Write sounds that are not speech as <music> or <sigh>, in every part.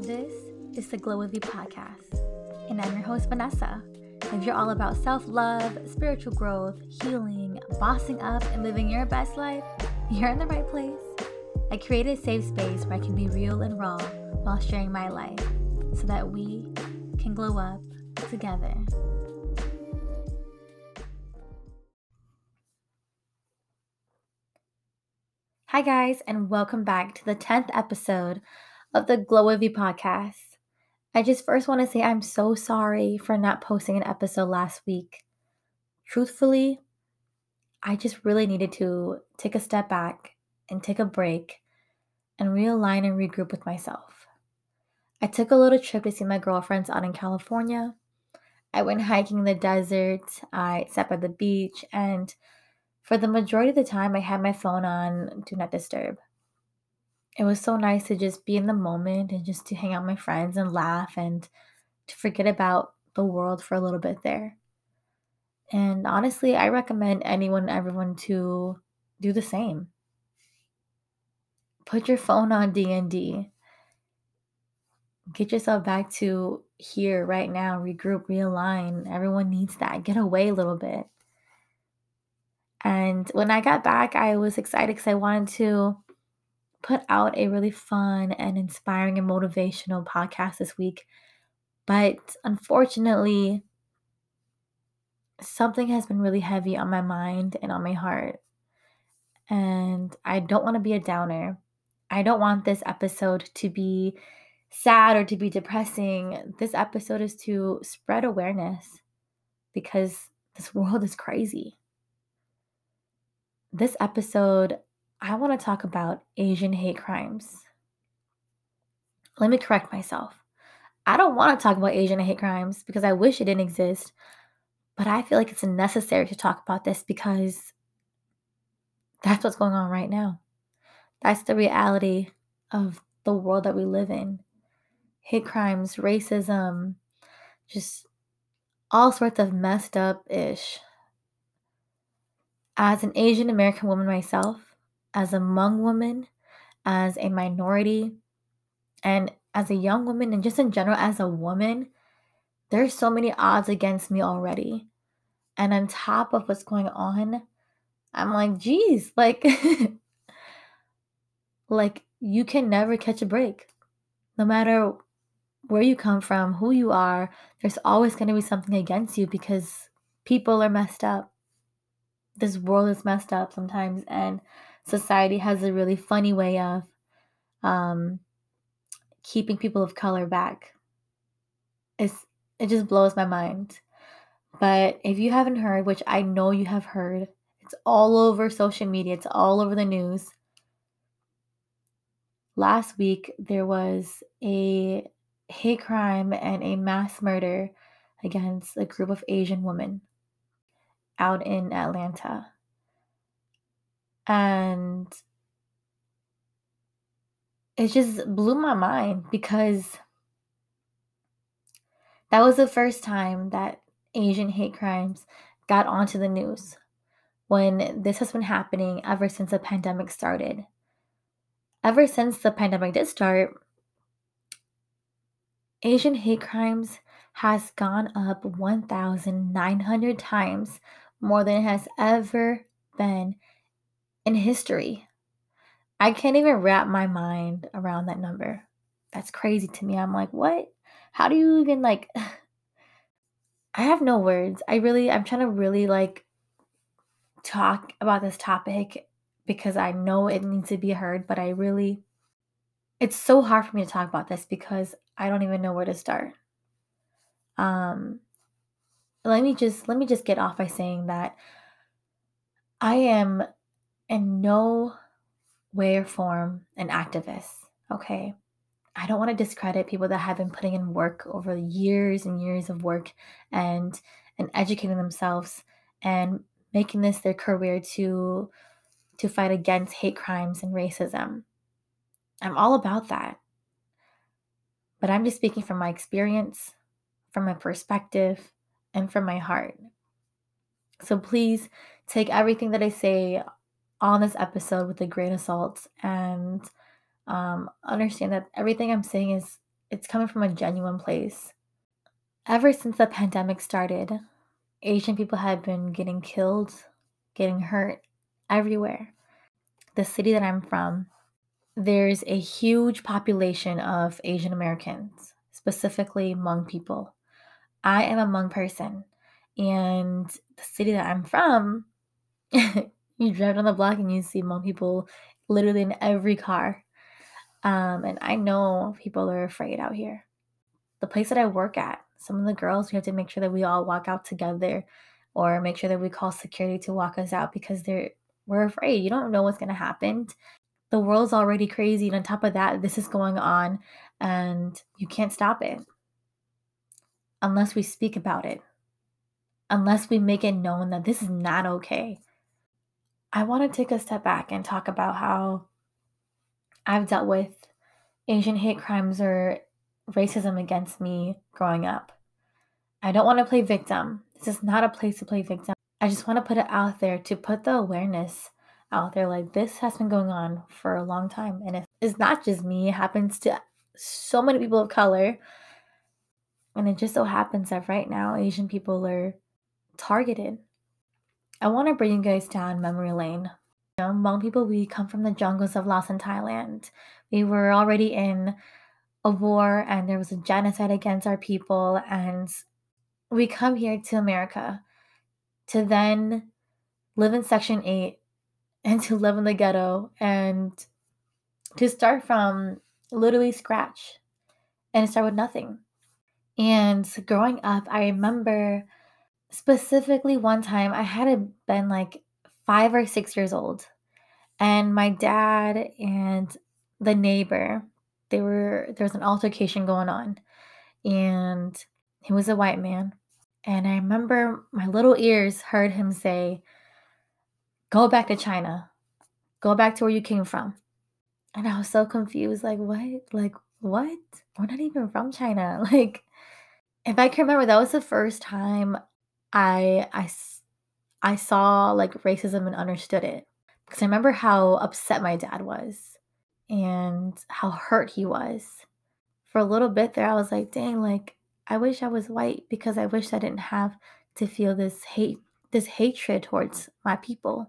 This is the Glow With You podcast, and I'm your host, Vanessa. If you're all about self love, spiritual growth, healing, bossing up, and living your best life, you're in the right place. I created a safe space where I can be real and raw while sharing my life so that we can glow up together. Hi, guys, and welcome back to the 10th episode of the Glow With You podcast. I just first want to say I'm so sorry for not posting an episode last week. Truthfully, I just really needed to take a step back and take a break and realign and regroup with myself. I took a little trip to see my girlfriends out in California. I went hiking in the desert, I sat by the beach, and for the majority of the time, I had my phone on Do Not Disturb. It was so nice to just be in the moment and just to hang out with my friends and laugh and to forget about the world for a little bit there. And honestly, I recommend anyone everyone to do the same. Put your phone on D&D. Get yourself back to here right now, regroup, realign. Everyone needs that. Get away a little bit. And when I got back, I was excited because I wanted to put out a really fun and inspiring and motivational podcast this week. But unfortunately, something has been really heavy on my mind and on my heart. And I don't want to be a downer. I don't want this episode to be sad or to be depressing. This episode is to spread awareness because this <laughs> world is crazy this episode, I want to talk about Asian hate crimes. Let me correct myself. I don't want to talk about Asian hate crimes because I wish it didn't exist, but I feel like it's necessary to talk about this because that's what's going on right now. That's the reality of the world that we live in. Hate crimes, racism, just all sorts of messed up ish as an Asian American woman myself, as a Hmong woman, as a minority, and as a young woman, and just in general as a woman, there's so many odds against me already. And on top of what's going on, I'm like, geez, like, <laughs> like you can never catch a break. No matter where you come from, who you are, there's always going to be something against you because people are messed up this world is messed up sometimes and society has a really funny way of um, keeping people of color back. It's it just blows my mind. But if you haven't heard which i know you have heard it's all over social media it's all over the news. Last week there was a hate crime and a mass murder against a group of asian women out in Atlanta. And it just blew my mind because that was the first time that Asian hate crimes got onto the news when this has been happening ever since the pandemic started. Ever since the pandemic did start, Asian hate crimes has gone up 1,900 times more than it has ever been in history. I can't even wrap my mind around that number. That's crazy to me. I'm like, what? How do you even like <sighs> I have no words. I really I'm trying to really like talk about this topic because I know it needs to be heard, but I really it's so hard for me to talk about this because I don't even know where to start. Um let me just let me just get off by saying that I am in no way or form an activist, okay? I don't want to discredit people that have been putting in work over years and years of work and and educating themselves and making this their career to to fight against hate crimes and racism. I'm all about that. But I'm just speaking from my experience, from my perspective, and from my heart. So please take everything that I say on this episode with a grain of salt and um, understand that everything I'm saying is it's coming from a genuine place. Ever since the pandemic started, Asian people have been getting killed, getting hurt everywhere. The city that I'm from, there's a huge population of Asian Americans, specifically Hmong people. I am a Hmong person, and the city that I'm from, <laughs> you drive down the block and you see Hmong people literally in every car. Um, and I know people are afraid out here. The place that I work at, some of the girls, we have to make sure that we all walk out together or make sure that we call security to walk us out because they're we're afraid. You don't know what's gonna happen. The world's already crazy, and on top of that, this is going on and you can't stop it unless we speak about it, unless we make it known that this is not okay. I want to take a step back and talk about how I've dealt with Asian hate crimes or racism against me growing up. I don't want to play victim. This is not a place to play victim. I just want to put it out there to put the awareness out there like this has been going on for a long time and it's not just me it happens to so many people of color and it just so happens that right now asian people are targeted i want to bring you guys down memory lane you know, Hmong people we come from the jungles of laos and thailand we were already in a war and there was a genocide against our people and we come here to america to then live in section 8 <laughs> and to live in the ghetto and to start from literally scratch and start with nothing. And growing up, I remember specifically one time I had been like five or six years old, and my dad and the neighbor, they were there was an altercation going on, and he was a white man. And I remember my little ears heard him say, Go back to China. Go back to where you came from. And I was so confused. Like, what? Like, what? We're not even from China. <laughs> Like, if I can remember, that was the first time I, I, I saw like racism and understood it. Because I remember how upset my dad was and how hurt he was. For a little bit there, I was like, dang, like, I wish I was white because I wish I didn't have to feel this hate, this hatred towards my people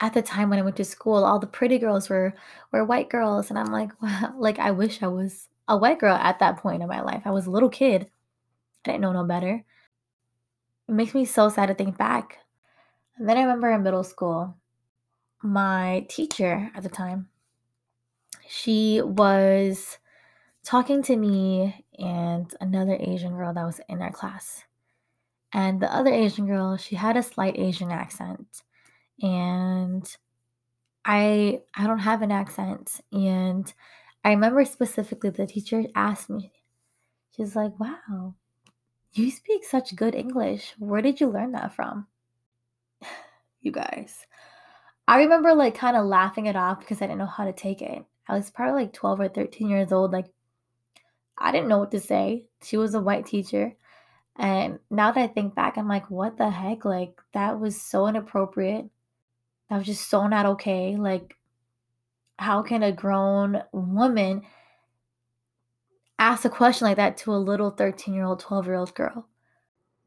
at the time when I went to school, all the pretty girls were were white girls, and I'm like, <laughs> wow, like I wish I was a white girl at that point in my life. I was a little kid. I didn't know no better. It makes me so sad to think back. And then I remember in middle school, my teacher at the time, she was talking to me and another Asian girl that was in our class. And the other Asian girl, she had a slight Asian accent and I I don't have an accent. And I remember specifically the teacher asked me, she's like, Wow, you speak such good English. Where did you learn that from? <sighs> you guys. I remember like kind of laughing it off because I didn't know how to take it. I was probably like 12 or 13 years old. Like, I didn't know what to say. She was a white teacher. And now that I think back, I'm like, what the heck? Like, that was so inappropriate. That was just so not okay. Like, how can a grown woman ask a question like that to a little 13 year old, 12 year old girl?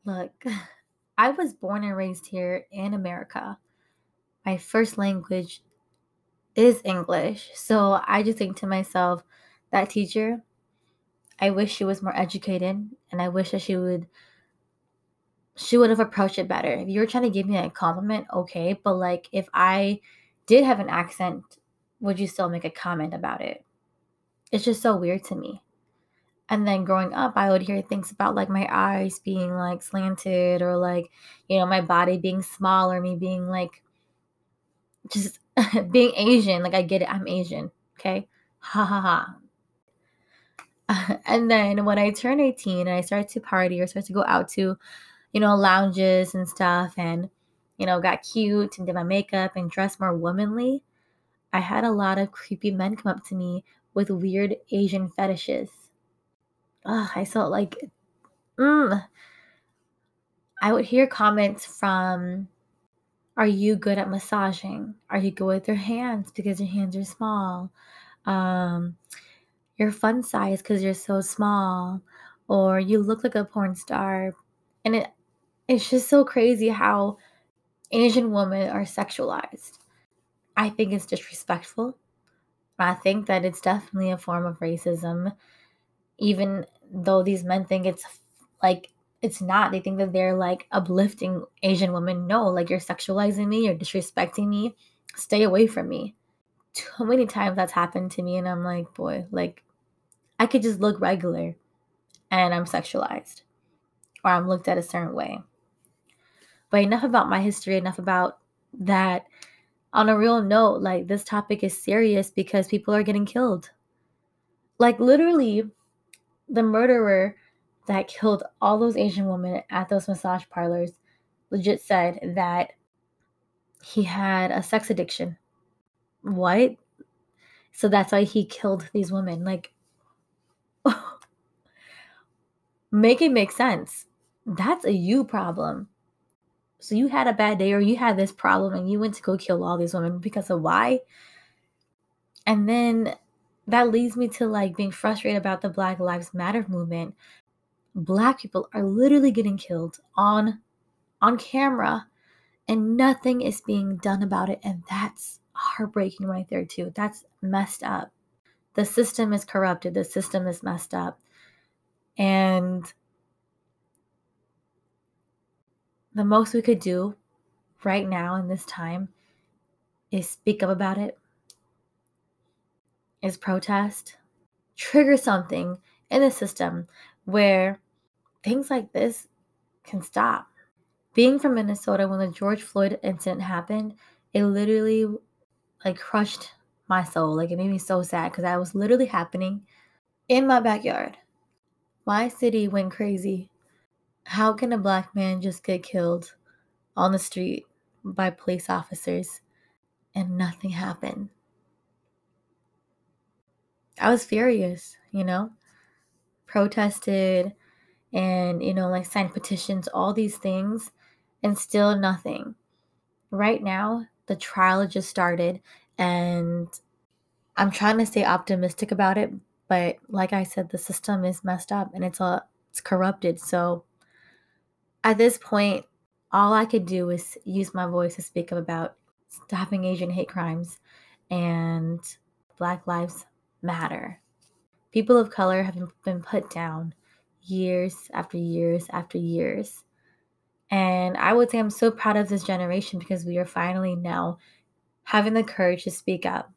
Look, <laughs> I was born and raised here in America. My first language is English. So I just think to myself, that teacher, I wish she was more educated and I wish that she would she would have approached it better. If you were trying to give me a compliment, okay, but like if I did have an accent, would you still make a comment about it? It's just so weird to me. And then growing up, I would hear things about like my eyes being like slanted or like, you know, my body being small or me being like just <laughs> being Asian. Like I get it, I'm Asian. Okay. Ha ha ha. <laughs> and then when I turned 18 and I started to party or started to go out to you know, lounges and stuff and, you know, got cute and did my makeup and dressed more womanly, I had a lot of creepy men come up to me with weird Asian fetishes. Ugh, I felt like, mm. I would hear comments from, Are you good at massaging? Are you good with your hands because your hands are small? Um, you're fun size because you're so small, or you look like a porn star. And it it's just so crazy how Asian women are sexualized. I think it's disrespectful. I think that it's definitely a form of racism, even though these men think it's like it's not. They think that they're like uplifting Asian women. No, like you're sexualizing me, you're disrespecting me. Stay away from me. Too many times that's happened to me, and I'm like, boy, like I could just look regular and I'm sexualized or I'm looked at a certain way. But enough about my history, enough about that. On a real note, like this topic is serious because people are getting killed. Like literally, the murderer that killed all those Asian women at those massage parlors legit said that he had a sex addiction. What? So that's why he killed these women. Like, <laughs> make it make sense. That's a you problem. So you had a bad day or you had this problem and you went to go kill all these women because of why? And then that leads me to like being frustrated about the Black Lives Matter movement. Black people are literally getting killed on on camera and nothing is being done about it and that's heartbreaking right there too. That's messed up. The system is corrupted. The system is messed up. And the most we could do right now in this time is speak up about it, is protest, trigger something in the system where things like this can stop. Being from Minnesota when the George Floyd incident happened, it literally like crushed my soul. Like it made me so sad because that was literally happening in my backyard. My city went crazy. How can a black man just get killed on the street by police officers and nothing happened? I was furious, you know, protested and, you know, like signed petitions, all these things, and still nothing. Right now, the trial just started and I'm trying to stay optimistic about it, but like I said, the system is messed up and it's a it's corrupted. So at this point, all I could do is use my voice to speak up about stopping Asian hate crimes and Black Lives Matter. People of color have been put down years after years after years. And I would say I'm so proud of this generation because we are finally now having the courage to speak up.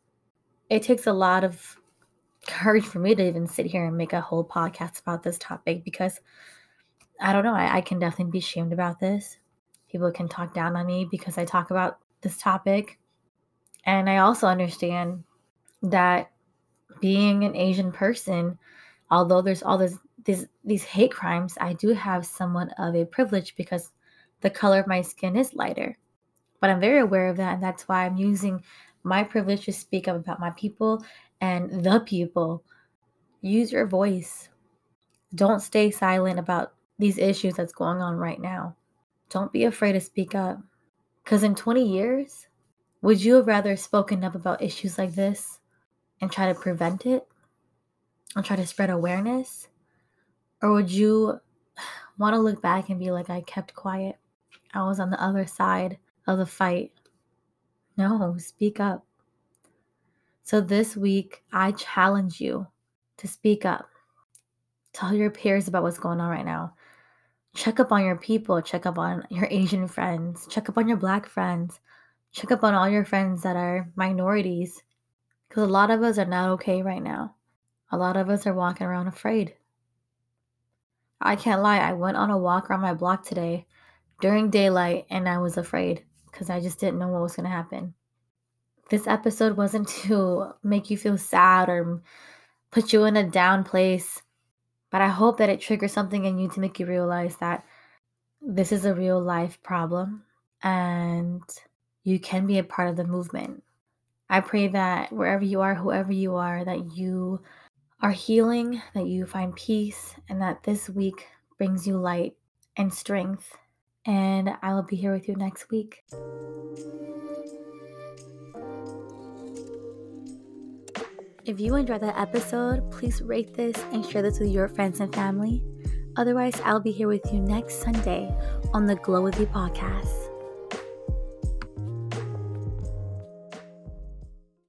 It takes a lot of courage for me to even sit here and make a whole podcast about this topic because I don't know, I, I can definitely be shamed about this. People can talk down on me because I talk about this topic. And I also understand that being an Asian person, although there's all this these these hate crimes, I do have somewhat of a privilege because the color of my skin is lighter. But I'm very aware of that, and that's why I'm using my privilege to speak up about my people and the people. Use your voice. Don't stay silent about these issues that's going on right now. Don't be afraid to speak up. Because in 20 years, would you have rather spoken up about issues like this and try to prevent it and try to spread awareness? Or would you want to look back and be like, I kept quiet? I was on the other side of the fight. No, speak up. So this week, I challenge you to speak up. Tell your peers about what's going on right now. Check up on your people, check up on your Asian friends, check up on your black friends, check up on all your friends that are minorities. Because a lot of us are not okay right now. A lot of us are walking around afraid. I can't lie, I went on a walk around my block today during daylight and I was afraid because I just didn't know what was going to happen. This episode wasn't <laughs> to make you feel sad or put you in a down place, but I hope that it triggers something in you to make you realize that this is a real life problem and you can be a part of the movement. I pray that wherever you are, whoever you are, that you are healing, that you find peace, and that this week brings you light and strength and I will be here with you next week. If you enjoyed that episode, please rate this and share this with your friends and family. Otherwise, I'll be here with you next Sunday on the Glow with You podcast.